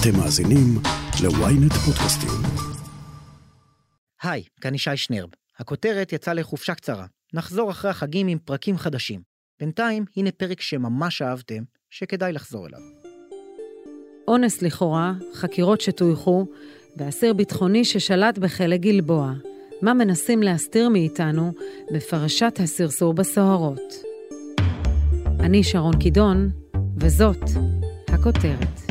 אתם מאזינים ל-ynet פודקאסטים. היי, כאן ישי שנרב. הכותרת יצאה לחופשה קצרה. נחזור אחרי החגים עם פרקים חדשים. בינתיים, הנה פרק שממש אהבתם, שכדאי לחזור אליו. אונס לכאורה, חקירות שטויחו, ואסיר ביטחוני ששלט בכלא גלבוע. מה מנסים להסתיר מאיתנו בפרשת הסרסור בסוהרות. אני שרון קידון, וזאת הכותרת.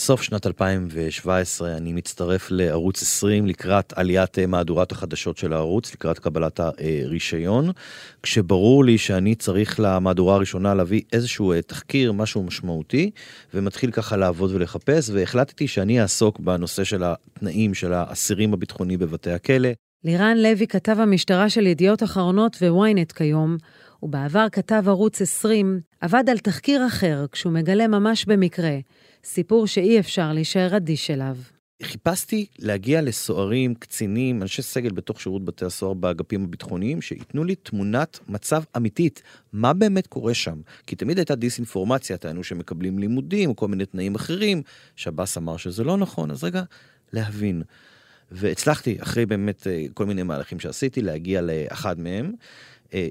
סוף שנת 2017 אני מצטרף לערוץ 20 לקראת עליית אה, מהדורת החדשות של הערוץ, לקראת קבלת הרישיון, כשברור לי שאני צריך למהדורה הראשונה להביא איזשהו אה, תחקיר, משהו משמעותי, ומתחיל ככה לעבוד ולחפש, והחלטתי שאני אעסוק בנושא של התנאים של האסירים הביטחוני בבתי הכלא. לירן לוי, כתב המשטרה של ידיעות אחרונות וויינט כיום, ובעבר כתב ערוץ 20, עבד על תחקיר אחר כשהוא מגלה ממש במקרה סיפור שאי אפשר להישאר אדיש אליו. חיפשתי להגיע לסוהרים, קצינים, אנשי סגל בתוך שירות בתי הסוהר באגפים הביטחוניים, שייתנו לי תמונת מצב אמיתית, מה באמת קורה שם. כי תמיד הייתה דיסאינפורמציה, טענו שמקבלים לימודים כל מיני תנאים אחרים, שב"ס אמר שזה לא נכון, אז רגע, להבין. והצלחתי, אחרי באמת אה, כל מיני מהלכים שעשיתי, להגיע לאחד מהם,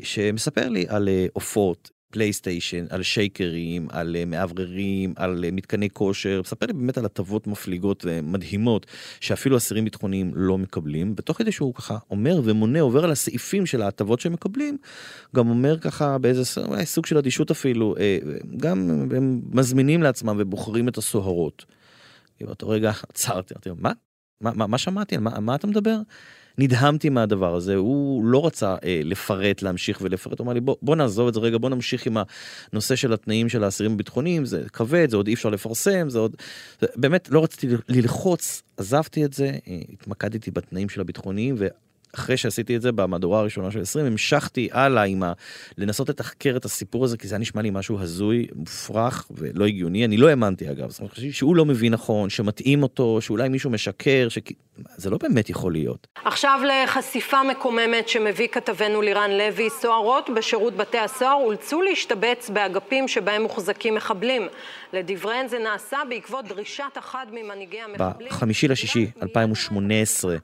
שמספר לי על אה, עופות פלייסטיישן, על שייקרים, על אה, מאווררים, על אה, מתקני כושר, מספר לי באמת על הטבות מפליגות ומדהימות שאפילו אסירים ביטחוניים לא מקבלים, ותוך כדי שהוא ככה אומר ומונה, עובר על הסעיפים של ההטבות שהם מקבלים, גם אומר ככה באיזה סוג של אדישות אפילו, אה, גם הם מזמינים לעצמם ובוחרים את הסוהרות. באותו רגע עצרתי, אמרתי, מה? מה, מה, מה שמעתי? על מה, מה אתה מדבר? נדהמתי מהדבר הזה, הוא לא רצה אה, לפרט, להמשיך ולפרט, הוא אמר לי בוא, בוא נעזוב את זה רגע, בוא נמשיך עם הנושא של התנאים של האסירים הביטחוניים, זה כבד, זה עוד אי אפשר לפרסם, זה עוד... זה, באמת לא רציתי ללחוץ, עזבתי את זה, אה, התמקדתי בתנאים של הביטחוניים, אחרי שעשיתי את זה במהדורה הראשונה של 20, המשכתי הלאה עם ה... לנסות לתחקר את הסיפור הזה, כי זה היה נשמע לי משהו הזוי, מופרך ולא הגיוני. אני לא האמנתי אגב, זאת אומרת, שהוא לא מבין נכון, שמתאים אותו, שאולי מישהו משקר, ש... זה לא באמת יכול להיות. עכשיו לחשיפה מקוממת שמביא כתבנו לירן לוי, סוהרות בשירות בתי הסוהר אולצו להשתבץ באגפים שבהם מוחזקים מחבלים. לדבריהן זה נעשה בעקבות דרישת אחד ממנהיגי המחבלים. בחמישי לשישי 2018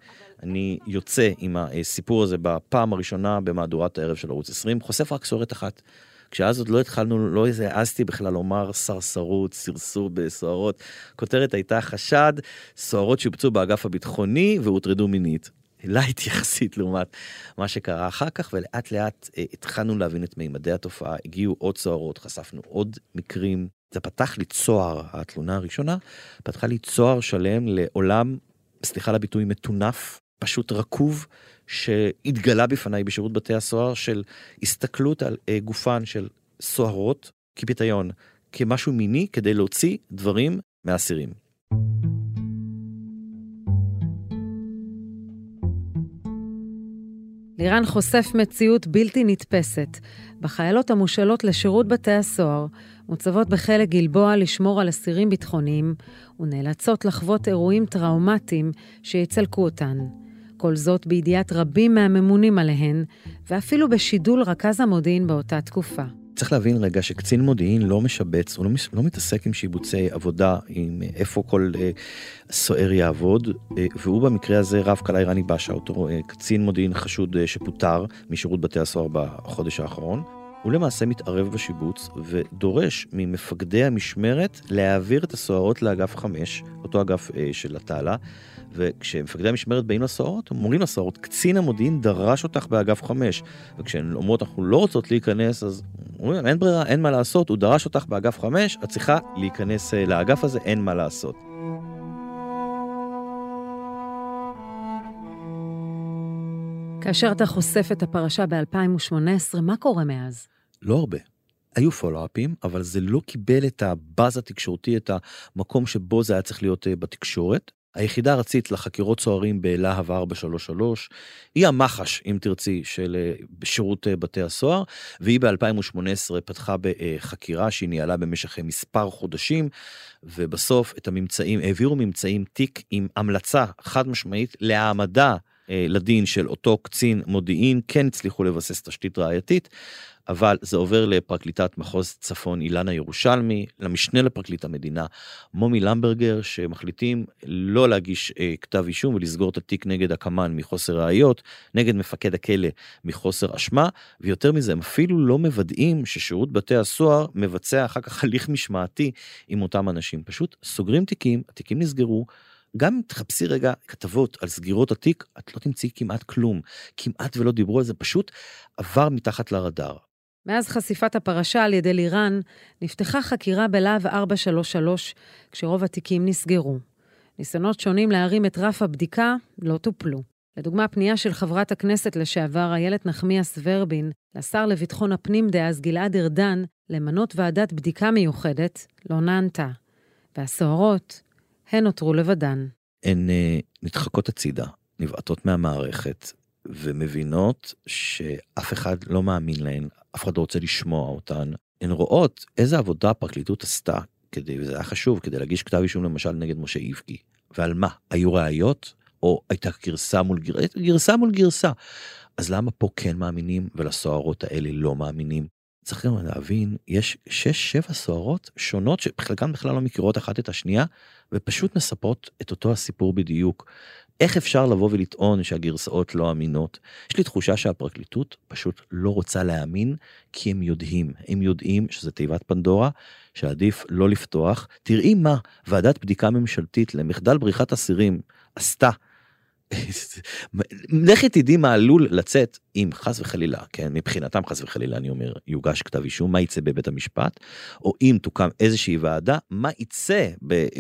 אני יוצא עם הסיפור הזה בפעם הראשונה במהדורת הערב של ערוץ 20, חושף רק סוהרת אחת. כשאז עוד לא התחלנו, לא העזתי בכלל לומר סרסרות, סרסור בסוהרות. כותרת הייתה חשד, סוהרות שובצו באגף הביטחוני והוטרדו מינית. light יחסית לעומת מה שקרה אחר כך, ולאט לאט אה, התחלנו להבין את מימדי התופעה, הגיעו עוד סוהרות, חשפנו עוד מקרים. זה פתח לי צוהר, התלונה הראשונה, פתחה לי צוהר שלם לעולם, סליחה על הביטוי, מטונף, פשוט רקוב שהתגלה בפניי בשירות בתי הסוהר של הסתכלות על uh, גופן של סוהרות כפיתיון, כמשהו מיני כדי להוציא דברים מהאסירים. לירן חושף מציאות בלתי נתפסת. בחיילות המושאלות לשירות בתי הסוהר, מוצבות בכלא גלבוע לשמור על אסירים ביטחוניים, ונאלצות לחוות אירועים טראומטיים שיצלקו אותן. כל זאת בידיעת רבים מהממונים עליהן, ואפילו בשידול רכז המודיעין באותה תקופה. צריך להבין רגע שקצין מודיעין לא משבץ, הוא לא, לא מתעסק עם שיבוצי עבודה, עם איפה כל אה, סוער יעבוד, אה, והוא במקרה הזה רב כלאי רני באשה, אותו אה, קצין מודיעין חשוד אה, שפוטר משירות בתי הסוהר בחודש האחרון. הוא למעשה מתערב בשיבוץ ודורש ממפקדי המשמרת להעביר את הסוהרות לאגף 5, אותו אגף אה, של התעלה, וכשמפקדי המשמרת באים לסוהרות, הם אומרים לסוהרות, קצין המודיעין דרש אותך באגף 5, וכשהן אומרות אנחנו לא רוצות להיכנס, אז אומרים אין ברירה, אין מה לעשות, הוא דרש אותך באגף 5, את צריכה להיכנס אה, לאגף הזה, אין מה לעשות. כאשר אתה חושף את הפרשה ב-2018, מה קורה מאז? לא הרבה. היו פולו-אפים, אבל זה לא קיבל את הבאז התקשורתי, את המקום שבו זה היה צריך להיות אה, בתקשורת. היחידה הארצית לחקירות סוהרים בלהב 433, היא המח"ש, אם תרצי, של אה, שירות אה, בתי הסוהר, והיא ב-2018 פתחה בחקירה שהיא ניהלה במשך מספר חודשים, ובסוף את הממצאים, העבירו ממצאים תיק עם המלצה חד משמעית להעמדה לדין של אותו קצין מודיעין, כן הצליחו לבסס תשתית ראייתית, אבל זה עובר לפרקליטת מחוז צפון אילנה ירושלמי, למשנה לפרקליט המדינה מומי למברגר, שמחליטים לא להגיש אה, כתב אישום ולסגור את התיק נגד הקמ"ן מחוסר ראיות, נגד מפקד הכלא מחוסר אשמה, ויותר מזה, הם אפילו לא מוודאים ששירות בתי הסוהר מבצע אחר כך הליך משמעתי עם אותם אנשים. פשוט סוגרים תיקים, התיקים נסגרו. גם אם תחפשי רגע כתבות על סגירות התיק, את לא תמצאי כמעט כלום. כמעט ולא דיברו על זה, פשוט עבר מתחת לרדאר. מאז חשיפת הפרשה על ידי לירן, נפתחה חקירה בלהב 433, כשרוב התיקים נסגרו. ניסיונות שונים להרים את רף הבדיקה לא טופלו. לדוגמה, פנייה של חברת הכנסת לשעבר איילת נחמיאס ורבין לשר לביטחון הפנים דאז גלעד ארדן למנות ועדת בדיקה מיוחדת לא נענתה. והסוהרות, הן נותרו לבדן. הן uh, נדחקות הצידה, נבעטות מהמערכת, ומבינות שאף אחד לא מאמין להן, אף אחד לא רוצה לשמוע אותן. הן רואות איזה עבודה הפרקליטות עשתה, כדי, וזה היה חשוב, כדי להגיש כתב אישום למשל נגד משה איבגי. ועל מה? היו ראיות? או הייתה גרסה מול גרסה? גרסה מול גרסה. אז למה פה כן מאמינים ולסוהרות האלה לא מאמינים? צריך גם להבין, יש 6-7 סוהרות שונות שחלקן בכלל לא מכירות אחת את השנייה, ופשוט מספרות את אותו הסיפור בדיוק. איך אפשר לבוא ולטעון שהגרסאות לא אמינות? יש לי תחושה שהפרקליטות פשוט לא רוצה להאמין, כי הם יודעים, הם יודעים שזה תיבת פנדורה, שעדיף לא לפתוח. תראי מה ועדת בדיקה ממשלתית למחדל בריחת אסירים עשתה לכי תדעי מה עלול לצאת אם חס וחלילה, כן, מבחינתם חס וחלילה אני אומר, יוגש כתב אישום, מה יצא בבית המשפט, או אם תוקם איזושהי ועדה, מה יצא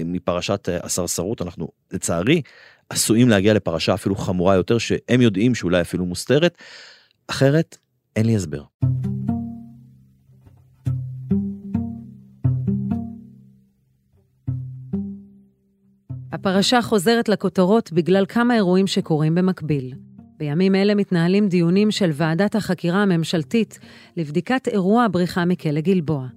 מפרשת הסרסרות, אנחנו לצערי עשויים להגיע לפרשה אפילו חמורה יותר, שהם יודעים שאולי אפילו מוסתרת, אחרת אין לי הסבר. הפרשה חוזרת לכותרות בגלל כמה אירועים שקורים במקביל. בימים אלה מתנהלים דיונים של ועדת החקירה הממשלתית לבדיקת אירוע הבריחה מכלא גלבוע.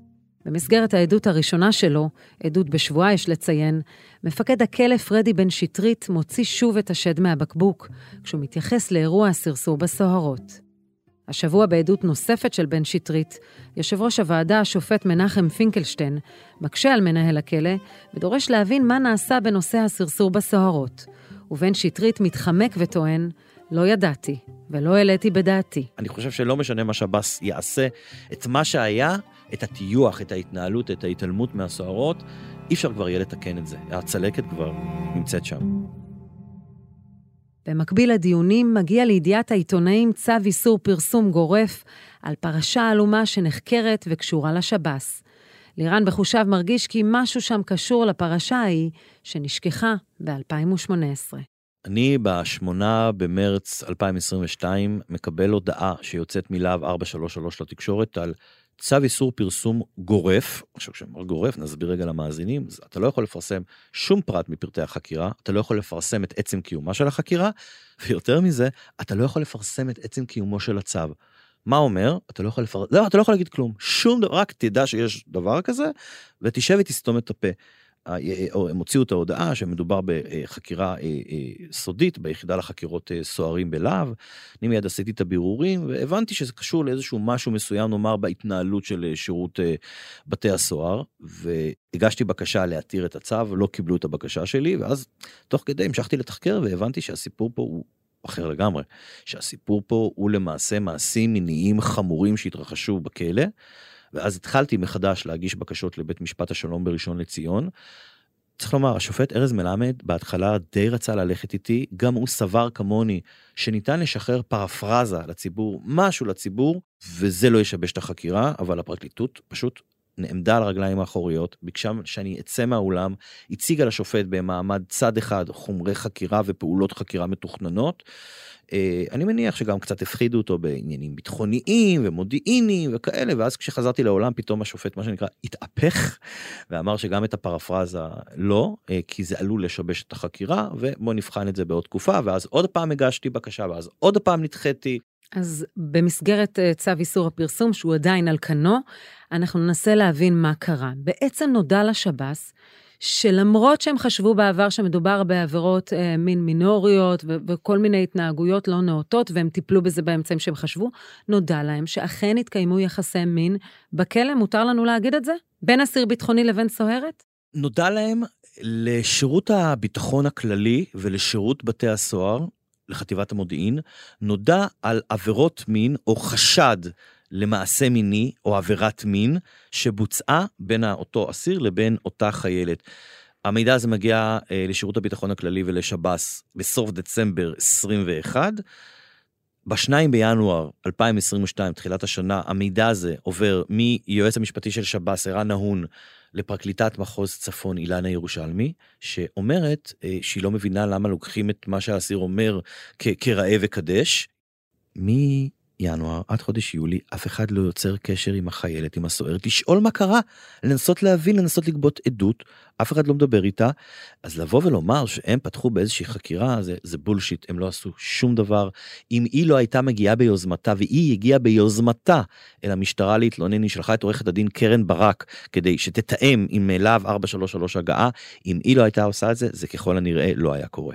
במסגרת העדות הראשונה שלו, עדות בשבועה יש לציין, מפקד הכלא פרדי בן שטרית מוציא שוב את השד מהבקבוק, כשהוא מתייחס לאירוע הסרסור בסוהרות. השבוע בעדות נוספת של בן שטרית, יושב ראש הוועדה, השופט מנחם פינקלשטיין, מקשה על מנהל הכלא ודורש להבין מה נעשה בנושא הסרסור בסוהרות. ובן שטרית מתחמק וטוען, לא ידעתי ולא העליתי בדעתי. אני חושב שלא משנה מה שב"ס יעשה, את מה שהיה, את הטיוח, את ההתנהלות, את ההתעלמות מהסוהרות, אי אפשר כבר יהיה לתקן את זה. הצלקת כבר נמצאת שם. במקביל לדיונים מגיע לידיעת העיתונאים צו איסור פרסום גורף על פרשה עלומה שנחקרת וקשורה לשב"ס. לירן בחושיו מרגיש כי משהו שם קשור לפרשה ההיא שנשכחה ב-2018. אני ב-8 במרץ 2022 מקבל הודעה שיוצאת מלהב 433 לתקשורת על צו איסור פרסום גורף, עכשיו כשאומר גורף נסביר רגע למאזינים, אתה לא יכול לפרסם שום פרט מפרטי החקירה, אתה לא יכול לפרסם את עצם קיומה של החקירה, ויותר מזה, אתה לא יכול לפרסם את עצם קיומו של הצו. מה אומר? אתה לא יכול לפרסם, לא, אתה לא יכול להגיד כלום, שום דבר, רק תדע שיש דבר כזה, ותשב ותסתום את הפה. הם הוציאו את ההודעה שמדובר בחקירה אה, אה, סודית ביחידה לחקירות אה, סוהרים בלהב. אני מיד עשיתי את הבירורים והבנתי שזה קשור לאיזשהו משהו מסוים נאמר בהתנהלות של שירות בתי הסוהר והגשתי בקשה להתיר את הצו לא קיבלו את הבקשה שלי ואז תוך כדי המשכתי לתחקר והבנתי שהסיפור פה הוא אחר לגמרי שהסיפור פה הוא למעשה מעשים מיניים חמורים שהתרחשו בכלא. ואז התחלתי מחדש להגיש בקשות לבית משפט השלום בראשון לציון. צריך לומר, השופט ארז מלמד בהתחלה די רצה ללכת איתי, גם הוא סבר כמוני שניתן לשחרר פרפרזה לציבור, משהו לציבור, וזה לא ישבש את החקירה, אבל הפרקליטות פשוט נעמדה על הרגליים האחוריות, ביקשה שאני אצא מהאולם, הציגה לשופט במעמד צד אחד חומרי חקירה ופעולות חקירה מתוכננות, אה, אני מניח שגם קצת הפחידו אותו בעניינים ביטחוניים ומודיעיניים וכאלה ואז כשחזרתי לעולם פתאום השופט מה שנקרא התהפך ואמר שגם את הפרפרזה לא אה, כי זה עלול לשבש את החקירה ובוא נבחן את זה בעוד תקופה ואז עוד פעם הגשתי בקשה ואז עוד פעם נדחיתי. אז במסגרת אה, צו איסור הפרסום שהוא עדיין על כנו אנחנו ננסה להבין מה קרה בעצם נודע לשב"ס שלמרות שהם חשבו בעבר שמדובר בעבירות אה, מין מינוריות ו- וכל מיני התנהגויות לא נאותות, והם טיפלו בזה באמצעים שהם חשבו, נודע להם שאכן התקיימו יחסי מין בכלא, מותר לנו להגיד את זה? בין אסיר ביטחוני לבין סוהרת? נודע להם לשירות הביטחון הכללי ולשירות בתי הסוהר, לחטיבת המודיעין, נודע על עבירות מין או חשד למעשה מיני או עבירת מין שבוצעה בין אותו אסיר לבין אותה חיילת. המידע הזה מגיע אה, לשירות הביטחון הכללי ולשב"ס בסוף דצמבר 21. ב-2 בינואר 2022, תחילת השנה, המידע הזה עובר מיועץ המשפטי של שב"ס, ערן נהון, לפרקליטת מחוז צפון אילנה ירושלמי, שאומרת אה, שהיא לא מבינה למה לוקחים את מה שהאסיר אומר כראה וקדש. ינואר עד חודש יולי אף אחד לא יוצר קשר עם החיילת, עם הסוהרת, לשאול מה קרה, לנסות להבין, לנסות לגבות עדות, אף אחד לא מדבר איתה. אז לבוא ולומר שהם פתחו באיזושהי חקירה, זה, זה בולשיט, הם לא עשו שום דבר. אם היא לא הייתה מגיעה ביוזמתה, והיא הגיעה ביוזמתה אל המשטרה להתלונן, היא שלחה את עורכת הדין קרן ברק כדי שתתאם עם להב 433 הגעה, אם היא לא הייתה עושה את זה, זה ככל הנראה לא היה קורה.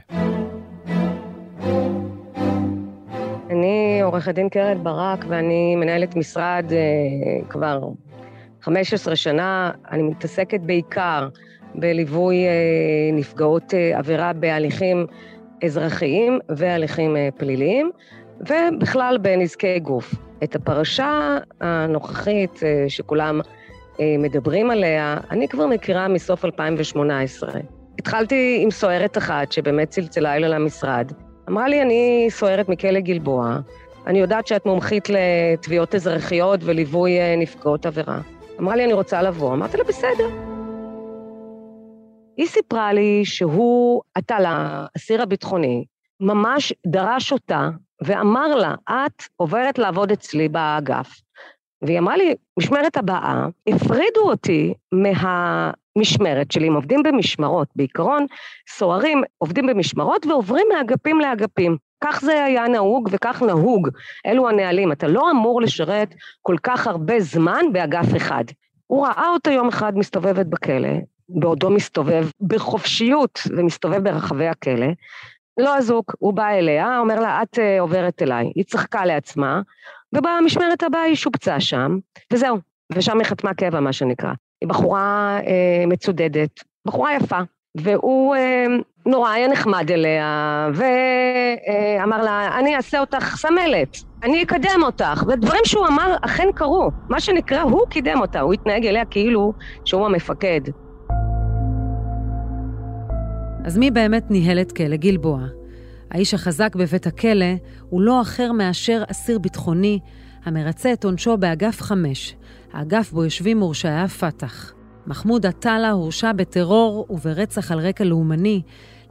עורכת דין קרן ברק ואני מנהלת משרד uh, כבר 15 שנה. אני מתעסקת בעיקר בליווי uh, נפגעות uh, עבירה בהליכים אזרחיים והליכים uh, פליליים, ובכלל בנזקי גוף. את הפרשה הנוכחית uh, שכולם uh, מדברים עליה, אני כבר מכירה מסוף 2018. התחלתי עם סוהרת אחת שבאמת צלצלה אליי למשרד. אמרה לי, אני סוהרת מכלא גלבוע, אני יודעת שאת מומחית לתביעות אזרחיות וליווי אה, נפגעות עבירה. אמרה לי, אני רוצה לבוא. אמרתי לה, בסדר. היא סיפרה לי שהוא, אתה לאסיר הביטחוני, ממש דרש אותה ואמר לה, את עוברת לעבוד אצלי באגף. והיא אמרה לי, משמרת הבאה, הפרידו אותי מהמשמרת שלי, הם עובדים במשמרות. בעיקרון, סוהרים עובדים במשמרות ועוברים מאגפים לאגפים. כך זה היה נהוג וכך נהוג, אלו הנהלים. אתה לא אמור לשרת כל כך הרבה זמן באגף אחד. הוא ראה אותה יום אחד מסתובבת בכלא, בעודו מסתובב בחופשיות ומסתובב ברחבי הכלא. לא אזוק, הוא בא אליה, אומר לה, את uh, עוברת אליי. היא צחקה לעצמה, ובמשמרת הבאה היא שופצה שם, וזהו. ושם היא חתמה קבע, מה שנקרא. היא בחורה uh, מצודדת, בחורה יפה, והוא אה, נורא היה נחמד אליה, ואמר לה, אני אעשה אותך סמלת, אני אקדם אותך, ודברים שהוא אמר אכן קרו. מה שנקרא, הוא קידם אותה, הוא התנהג אליה כאילו שהוא המפקד. אז מי באמת ניהל את כלא גלבוע? האיש החזק בבית הכלא הוא לא אחר מאשר אסיר ביטחוני המרצה את עונשו באגף 5, האגף בו יושבים מורשעי הפת"ח. מחמוד עטאללה הורשע בטרור וברצח על רקע לאומני,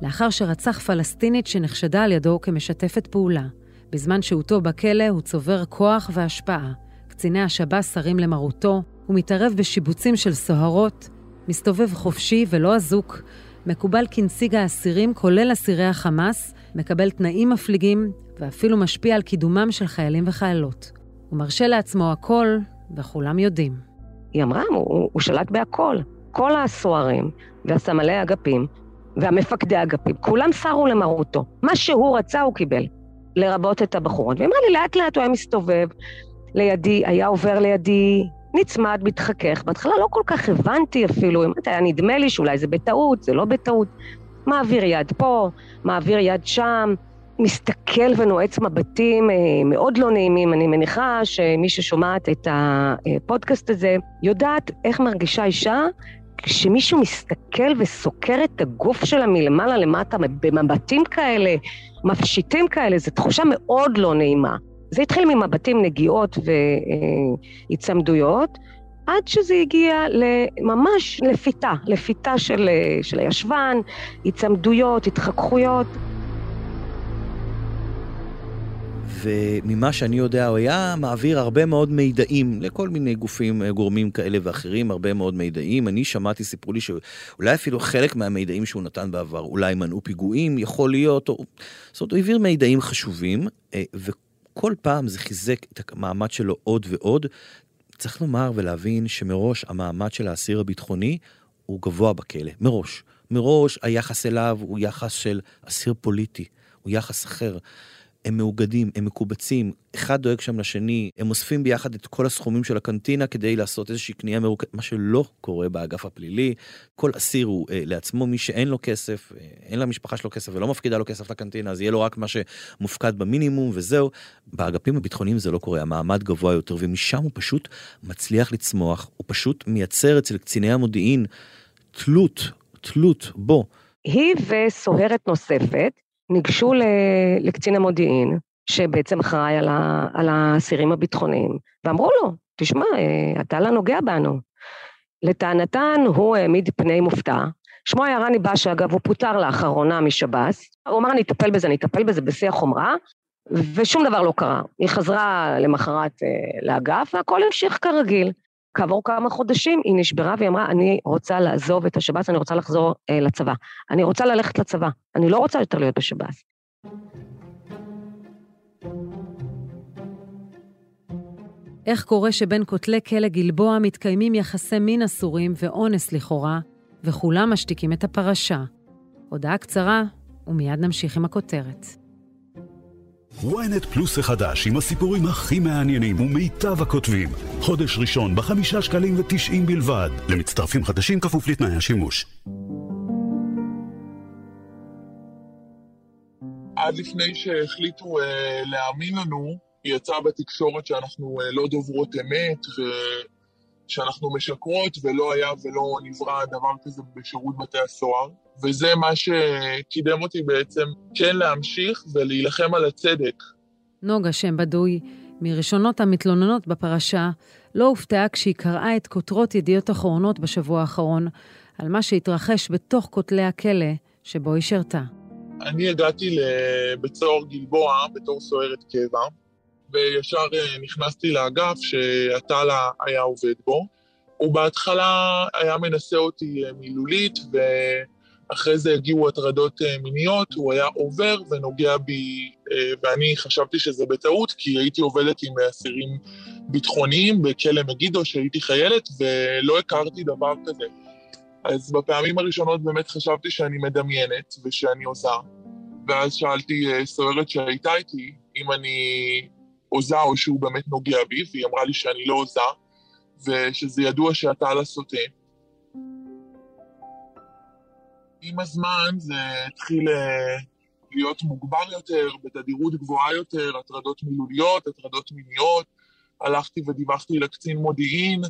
לאחר שרצח פלסטינית שנחשדה על ידו כמשתפת פעולה. בזמן שהותו בכלא הוא צובר כוח והשפעה. קציני השב"ס שרים למרותו, הוא מתערב בשיבוצים של סוהרות, מסתובב חופשי ולא אזוק, מקובל כנציג האסירים, כולל אסירי החמאס, מקבל תנאים מפליגים, ואפילו משפיע על קידומם של חיילים וחיילות. הוא מרשה לעצמו הכל, וכולם יודעים. היא אמרה, הוא, הוא שלט בהכל. כל הסוהרים והסמלי אגפים והמפקדי אגפים, כולם סרו למרותו. מה שהוא רצה הוא קיבל, לרבות את הבחורות. והיא אמרה לי, לאט לאט הוא היה מסתובב לידי, היה עובר לידי, נצמד, מתחכך. בהתחלה לא כל כך הבנתי אפילו, אמרתי, היה נדמה לי שאולי זה בטעות, זה לא בטעות. מעביר יד פה, מעביר יד שם. מסתכל ונועץ מבטים אה, מאוד לא נעימים. אני מניחה שמי ששומעת את הפודקאסט הזה יודעת איך מרגישה אישה כשמישהו מסתכל וסוקר את הגוף שלה מלמעלה למטה במבטים כאלה, מפשיטים כאלה, זו תחושה מאוד לא נעימה. זה התחיל ממבטים, נגיעות והיצמדויות, עד שזה הגיע ממש לפיתה, לפיתה של, של הישבן, היצמדויות, התחככויות. וממה שאני יודע, הוא היה מעביר הרבה מאוד מידעים לכל מיני גופים, אה, גורמים כאלה ואחרים, הרבה מאוד מידעים. אני שמעתי, סיפרו לי שאולי אפילו חלק מהמידעים שהוא נתן בעבר, אולי מנעו פיגועים, יכול להיות, או... זאת אומרת, הוא העביר מידעים חשובים, אה, וכל פעם זה חיזק את המעמד שלו עוד ועוד. צריך לומר ולהבין שמראש המעמד של האסיר הביטחוני הוא גבוה בכלא, מראש. מראש היחס אליו הוא יחס של אסיר פוליטי, הוא יחס אחר. הם מאוגדים, הם מקובצים, אחד דואג שם לשני, הם אוספים ביחד את כל הסכומים של הקנטינה כדי לעשות איזושהי קנייה מרוכזת, מה שלא קורה באגף הפלילי. כל אסיר הוא אה, לעצמו, מי שאין לו כסף, אה, אין למשפחה שלו כסף ולא מפקידה לו כסף לקנטינה, אז יהיה לו רק מה שמופקד במינימום וזהו. באגפים הביטחוניים זה לא קורה, המעמד גבוה יותר, ומשם הוא פשוט מצליח לצמוח, הוא פשוט מייצר אצל קציני המודיעין תלות, תלות בו. היא וסוהרת נוספת ניגשו לקצין המודיעין, שבעצם אחראי על, על האסירים הביטחוניים, ואמרו לו, תשמע, אתה לא נוגע בנו. לטענתן, הוא העמיד פני מופתע. שמו היה רני באשה, אגב, הוא פוטר לאחרונה משב"ס. הוא אמר, אני אטפל בזה, אני אטפל בזה בשיא החומרה, ושום דבר לא קרה. היא חזרה למחרת אה, לאגף, והכל המשיך כרגיל. כעבור כמה חודשים היא נשברה והיא אמרה, אני רוצה לעזוב את השב"ס, אני רוצה לחזור אה, לצבא. אני רוצה ללכת לצבא, אני לא רוצה יותר להיות בשב"ס. איך קורה שבין כותלי כלא גלבוע מתקיימים יחסי מין אסורים ואונס לכאורה, וכולם משתיקים את הפרשה? הודעה קצרה, ומיד נמשיך עם הכותרת. Ynet פלוס החדש עם הסיפורים הכי מעניינים ומיטב הכותבים. חודש ראשון בחמישה שקלים ותשעים בלבד. למצטרפים חדשים כפוף לתנאי השימוש. עד לפני שהחליטו uh, להאמין לנו, יצא בתקשורת שאנחנו uh, לא דוברות אמת ושאנחנו משקרות ולא היה ולא נברא דבר כזה בשירות בתי הסוהר. וזה מה שקידם אותי בעצם כן להמשיך ולהילחם על הצדק. נוגה, שם בדוי, מראשונות המתלוננות בפרשה, לא הופתעה כשהיא קראה את כותרות ידיעות אחרונות בשבוע האחרון על מה שהתרחש בתוך כותלי הכלא שבו היא שירתה. אני הגעתי לבית סוהר גלבוע בתור סוהרת קבע, וישר אה, נכנסתי לאגף שעטל היה עובד בו. הוא בהתחלה היה מנסה אותי אה, מילולית, ו... אחרי זה הגיעו הטרדות אה, מיניות, הוא היה עובר ונוגע בי, ואני חשבתי שזה בטעות, כי הייתי עובדת עם אסירים ביטחוניים בכלא מגידו, שהייתי חיילת, ולא הכרתי דבר כזה. אז בפעמים הראשונות באמת חשבתי שאני מדמיינת ושאני עוזה, ואז שאלתי סוהרת שהייתה איתי אם אני עוזה או שהוא באמת נוגע בי, והיא אמרה לי שאני לא עוזה, ושזה ידוע שאתה על הסוטה. עם הזמן זה התחיל אה, להיות מוגבר יותר, בתדירות גבוהה יותר, הטרדות מילוליות, הטרדות מיניות. הלכתי ודיווחתי לקצין מודיעין,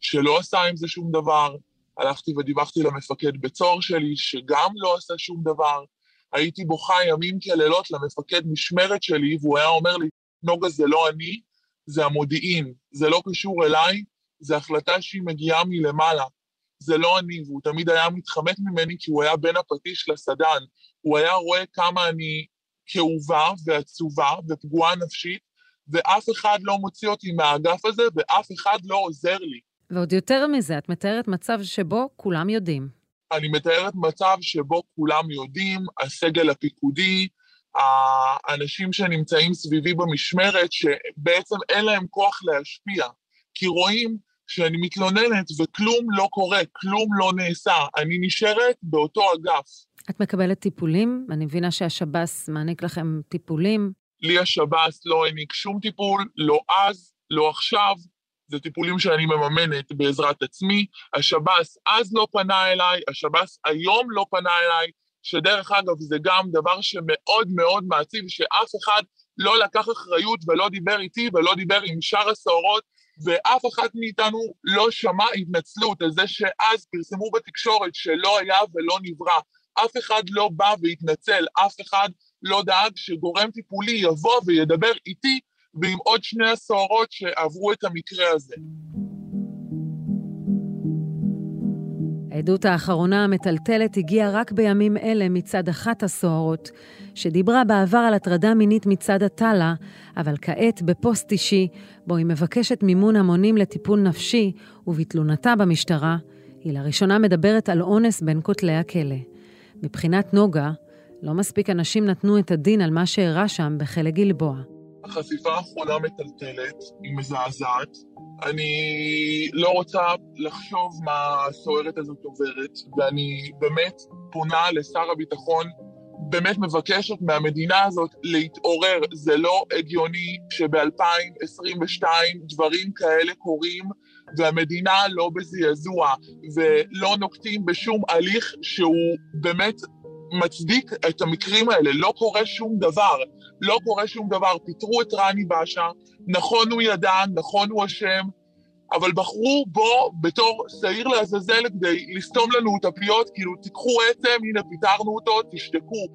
שלא עשה עם זה שום דבר. הלכתי ודיווחתי למפקד בית סוהר שלי, שגם לא עשה שום דבר. הייתי בוכה ימים כלילות למפקד משמרת שלי, והוא היה אומר לי, נוגה, זה לא אני, זה המודיעין, זה לא קשור אליי, זו החלטה שהיא מגיעה מלמעלה. זה לא אני, והוא תמיד היה מתחמק ממני כי הוא היה בין הפטיש לסדן. הוא היה רואה כמה אני כאובה ועצובה ופגועה נפשית, ואף אחד לא מוציא אותי מהאגף הזה, ואף אחד לא עוזר לי. ועוד יותר מזה, את מתארת מצב שבו כולם יודעים. אני מתארת מצב שבו כולם יודעים, הסגל הפיקודי, האנשים שנמצאים סביבי במשמרת, שבעצם אין להם כוח להשפיע, כי רואים שאני מתלוננת וכלום לא קורה, כלום לא נעשה. אני נשארת באותו אגף. את מקבלת טיפולים? אני מבינה שהשב"ס מעניק לכם טיפולים. לי השב"ס לא העניק שום טיפול, לא אז, לא עכשיו. זה טיפולים שאני מממנת בעזרת עצמי. השב"ס אז לא פנה אליי, השב"ס היום לא פנה אליי, שדרך אגב זה גם דבר שמאוד מאוד מעציב, שאף אחד לא לקח אחריות ולא דיבר איתי ולא דיבר עם שאר הסוהרות ואף אחת מאיתנו לא שמע התנצלות על זה שאז פרסמו בתקשורת שלא היה ולא נברא. אף אחד לא בא והתנצל, אף אחד לא דאג שגורם טיפולי יבוא וידבר איתי ועם עוד שני הסוהרות שעברו את המקרה הזה. העדות האחרונה המטלטלת הגיעה רק בימים אלה מצד אחת הסוהרות, שדיברה בעבר על הטרדה מינית מצד עטאלה, אבל כעת בפוסט אישי, בו היא מבקשת מימון המונים לטיפול נפשי, ובתלונתה במשטרה, היא לראשונה מדברת על אונס בין כותלי הכלא. מבחינת נוגה, לא מספיק אנשים נתנו את הדין על מה שאירע שם בכלא גלבוע. החשיפה האחרונה מטלטלת, היא מזעזעת. אני לא רוצה לחשוב מה הסוהרת הזאת עוברת, ואני באמת פונה לשר הביטחון, באמת מבקשת מהמדינה הזאת להתעורר. זה לא הגיוני שב-2022 דברים כאלה קורים, והמדינה לא בזעזוע, ולא נוקטים בשום הליך שהוא באמת מצדיק את המקרים האלה. לא קורה שום דבר. לא קורה שום דבר. פיטרו את רני באשה, נכון הוא ידע, נכון הוא אשם, אבל בחרו בו בתור שעיר לעזאזל כדי לסתום לנו את הפיות, כאילו תיקחו עצם, הנה פיטרנו אותו, תשתקו.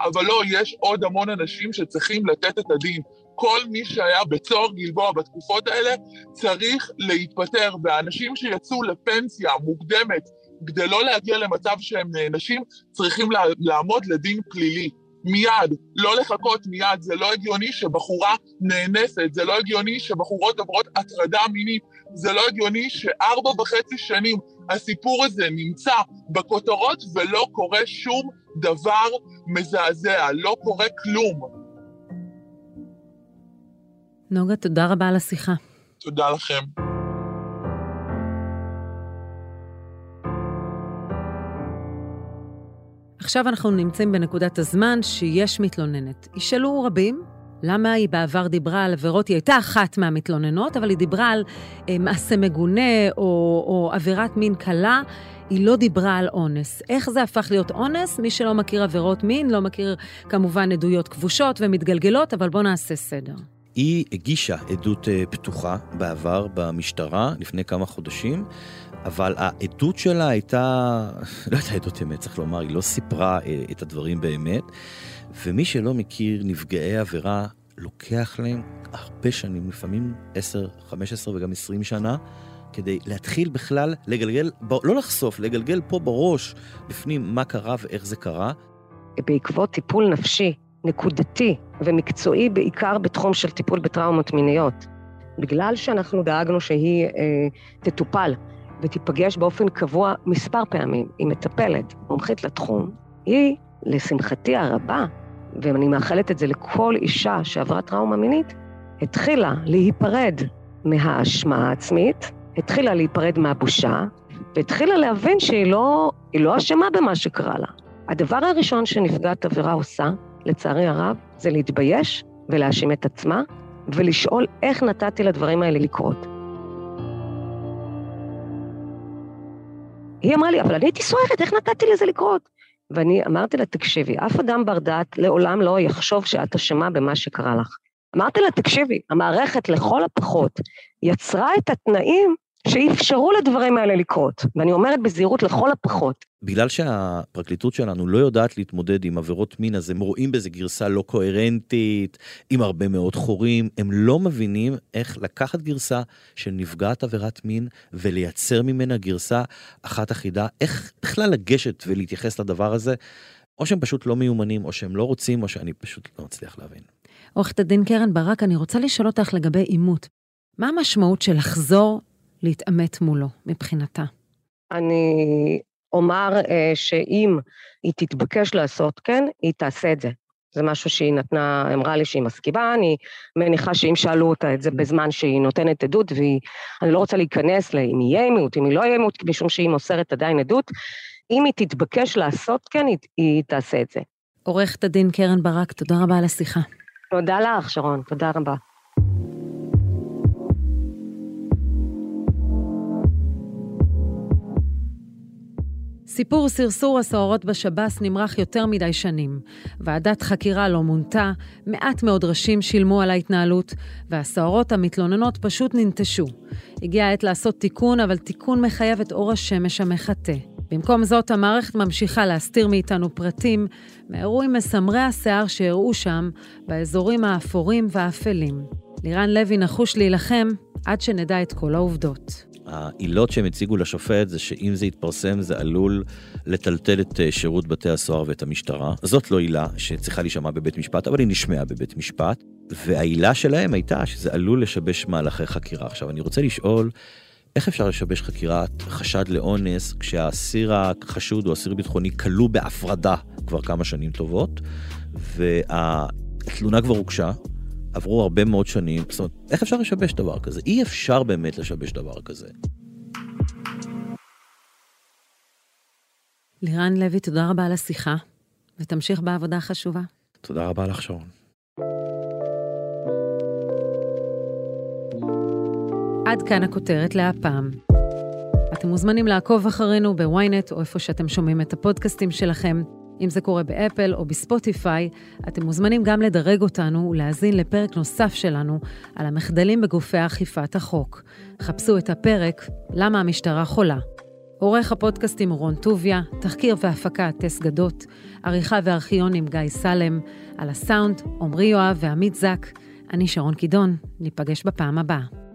אבל לא, יש עוד המון אנשים שצריכים לתת את הדין. כל מי שהיה בצוהר גלבוע בתקופות האלה צריך להתפטר, והאנשים שיצאו לפנסיה מוקדמת כדי לא להגיע למצב שהם נענשים, צריכים לעמוד לדין פלילי. מיד, לא לחכות מיד, זה לא הגיוני שבחורה נאנסת, זה לא הגיוני שבחורות עוברות הטרדה מינית, זה לא הגיוני שארבע וחצי שנים הסיפור הזה נמצא בכותרות ולא קורה שום דבר מזעזע, לא קורה כלום. נוגה, תודה רבה על השיחה. תודה לכם. עכשיו אנחנו נמצאים בנקודת הזמן שיש מתלוננת. ישאלו רבים, למה היא בעבר דיברה על עבירות, היא הייתה אחת מהמתלוננות, אבל היא דיברה על אה, מעשה מגונה או, או עבירת מין קלה, היא לא דיברה על אונס. איך זה הפך להיות אונס? מי שלא מכיר עבירות מין, לא מכיר כמובן עדויות כבושות ומתגלגלות, אבל בואו נעשה סדר. היא הגישה עדות אה, פתוחה בעבר במשטרה לפני כמה חודשים, אבל העדות שלה הייתה, לא הייתה עדות אמת, צריך לומר, היא לא סיפרה אה, את הדברים באמת. ומי שלא מכיר נפגעי עבירה, לוקח להם הרבה שנים, לפעמים 10, 15 וגם 20 שנה, כדי להתחיל בכלל לגלגל, לא לחשוף, לגלגל פה בראש, בפנים, מה קרה ואיך זה קרה. בעקבות טיפול נפשי, נקודתי ומקצועי, בעיקר בתחום של טיפול בטראומות מיניות, בגלל שאנחנו דאגנו שהיא אה, תטופל ותיפגש באופן קבוע מספר פעמים עם מטפלת, מומחית לתחום, היא, לשמחתי הרבה, ואני מאחלת את זה לכל אישה שעברה טראומה מינית, התחילה להיפרד מהאשמה העצמית, התחילה להיפרד מהבושה, והתחילה להבין שהיא לא, לא אשמה במה שקרה לה. הדבר הראשון שנפגעת עבירה עושה, לצערי הרב, זה להתבייש ולהאשים את עצמה, ולשאול איך נתתי לדברים האלה לקרות. היא אמרה לי, אבל אני הייתי סוערת, איך נתתי לזה לקרות? ואני אמרתי לה, תקשיבי, אף אדם בר דעת לעולם לא יחשוב שאת אשמה במה שקרה לך. אמרתי לה, תקשיבי, המערכת לכל הפחות יצרה את התנאים שאפשרו לדברים האלה לקרות, ואני אומרת בזהירות לכל הפחות. בגלל שהפרקליטות שלנו לא יודעת להתמודד עם עבירות מין, אז הם רואים בזה גרסה לא קוהרנטית, עם הרבה מאוד חורים, הם לא מבינים איך לקחת גרסה של נפגעת עבירת מין ולייצר ממנה גרסה אחת אחידה, איך בכלל לגשת ולהתייחס לדבר הזה, או שהם פשוט לא מיומנים, או שהם לא רוצים, או שאני פשוט לא מצליח להבין. עורכת הדין קרן ברק, אני רוצה לשאול אותך לגבי עימות. מה המשמעות של לחזור להתעמת מולו מבחינתה? אני אומר אה, שאם היא תתבקש לעשות כן, היא תעשה את זה. זה משהו שהיא נתנה, אמרה לי שהיא מסכימה, אני מניחה שאם שאלו אותה את זה בזמן שהיא נותנת עדות, ואני לא רוצה להיכנס לאם יהיה עימות, אם היא לא יהיה עימות, משום שהיא מוסרת עדיין עדות, אם היא תתבקש לעשות כן, היא, היא תעשה את זה. עורכת הדין קרן ברק, תודה רבה על השיחה. תודה לך, שרון, תודה רבה. סיפור סרסור הסוהרות בשב"ס נמרח יותר מדי שנים. ועדת חקירה לא מונתה, מעט מאוד ראשים שילמו על ההתנהלות, והסוהרות המתלוננות פשוט ננטשו. הגיעה העת לעשות תיקון, אבל תיקון מחייב את אור השמש המחטא. במקום זאת, המערכת ממשיכה להסתיר מאיתנו פרטים מאירועים מסמרי השיער שאירעו שם, באזורים האפורים והאפלים. לירן לוי נחוש להילחם עד שנדע את כל העובדות. העילות שהם הציגו לשופט זה שאם זה יתפרסם זה עלול לטלטל את אה, שירות בתי הסוהר ואת המשטרה. זאת לא עילה שצריכה להישמע בבית משפט, אבל היא נשמעה בבית משפט, והעילה שלהם הייתה שזה עלול לשבש מהלכי חקירה. עכשיו, אני רוצה לשאול, איך אפשר לשבש חקירת חשד לאונס כשהאסיר החשוד או אסיר ביטחוני כלוא בהפרדה כבר כמה שנים טובות, והתלונה כבר הוגשה, עברו הרבה מאוד שנים, זאת אומרת, איך אפשר לשבש דבר כזה? אי אפשר באמת לשבש דבר כזה. לירן לוי, תודה רבה על השיחה, ותמשיך בעבודה החשובה. תודה רבה לך, שרון. עד כאן הכותרת להפעם. אתם מוזמנים לעקוב אחרינו בוויינט או איפה שאתם שומעים את הפודקאסטים שלכם. אם זה קורה באפל או בספוטיפיי, אתם מוזמנים גם לדרג אותנו ולהאזין לפרק נוסף שלנו על המחדלים בגופי אכיפת החוק. חפשו את הפרק "למה המשטרה חולה". עורך הפודקאסטים רון טוביה, תחקיר והפקה טס גדות, עריכה וארכיון עם גיא סלם, על הסאונד עמרי יואב ועמית זק. אני שרון קידון, ניפגש בפעם הבאה.